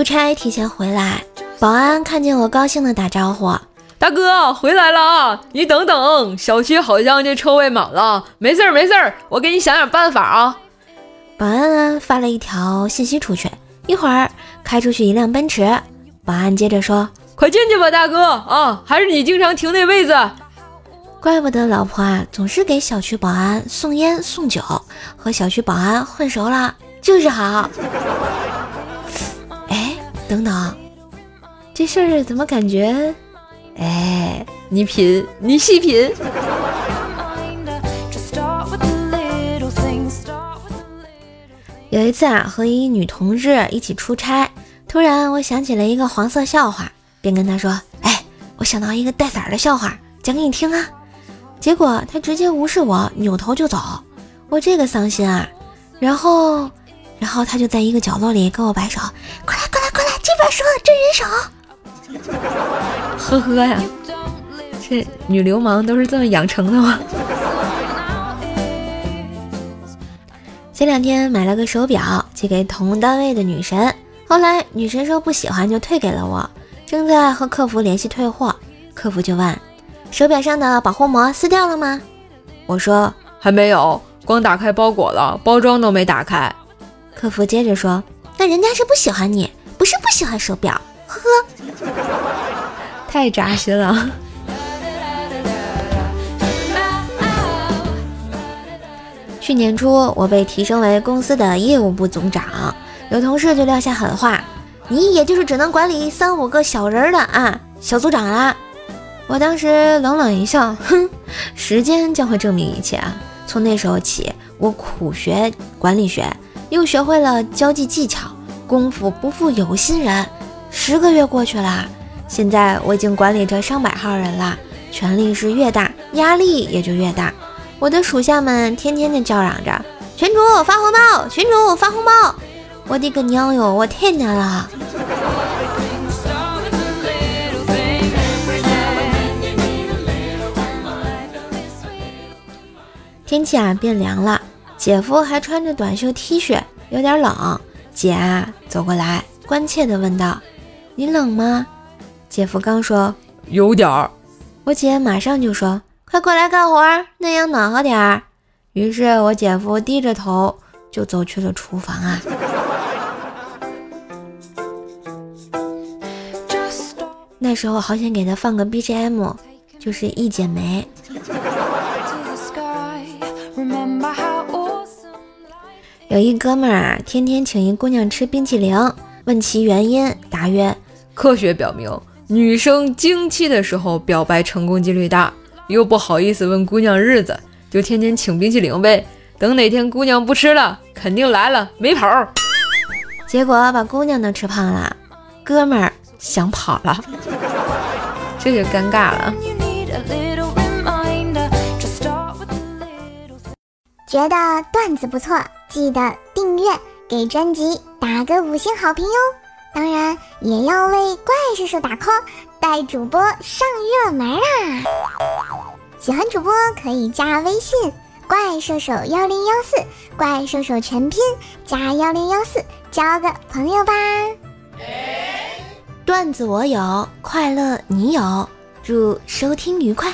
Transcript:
出差提前回来，保安看见我高兴的打招呼：“大哥回来了啊！你等等，小区好像这车位满了，没事儿没事儿，我给你想想办法啊。”保安啊发了一条信息出去，一会儿开出去一辆奔驰，保安接着说：“快进去吧，大哥啊，还是你经常停那位子。”怪不得老婆啊总是给小区保安送烟送酒，和小区保安混熟了就是好。等等，这事儿怎么感觉？哎，你品，你细品。有一次啊，和一女同事一起出差，突然我想起了一个黄色笑话，便跟她说：“哎，我想到一个带色儿的笑话，讲给你听啊。”结果他直接无视我，扭头就走。我这个伤心啊！然后，然后他就在一个角落里跟我摆手：“，说，真人手。”呵呵呀，这女流氓都是这么养成的吗？前两天买了个手表寄给同单位的女神，后来女神说不喜欢就退给了我，正在和客服联系退货，客服就问。手表上的保护膜撕掉了吗？我说还没有，光打开包裹了，包装都没打开。客服接着说：“那人家是不喜欢你，不是不喜欢手表。”呵呵，太扎心了。去年初，我被提升为公司的业务部总长，有同事就撂下狠话：“你也就是只能管理三五个小人的啊，小组长啦。”我当时冷冷一笑，哼，时间将会证明一切啊！从那时候起，我苦学管理学，又学会了交际技巧，功夫不负有心人。十个月过去了，现在我已经管理着上百号人了，权力是越大，压力也就越大。我的属下们天天的叫嚷着：“群主发红包，群主发红包！”我的个娘哟，我天天了！天气啊变凉了，姐夫还穿着短袖 T 恤，有点冷。姐啊走过来，关切地问道：“你冷吗？”姐夫刚说有点儿，我姐马上就说：“快过来干活，那样暖和点儿。”于是，我姐夫低着头就走去了厨房啊。那时候好想给他放个 BGM，就是《一剪梅》。有一哥们儿啊，天天请一姑娘吃冰淇淋，问其原因，答曰：科学表明，女生经期的时候表白成功几率大，又不好意思问姑娘日子，就天天请冰淇淋呗。等哪天姑娘不吃了，肯定来了，没跑。结果把姑娘都吃胖了，哥们儿想跑了，这就尴尬了。觉得段子不错。记得订阅，给专辑打个五星好评哟！当然也要为怪兽手打 call，带主播上热门啊！喜欢主播可以加微信“怪兽手幺零幺四”，怪兽手全拼加幺零幺四，交个朋友吧！段子我有，快乐你有，祝收听愉快。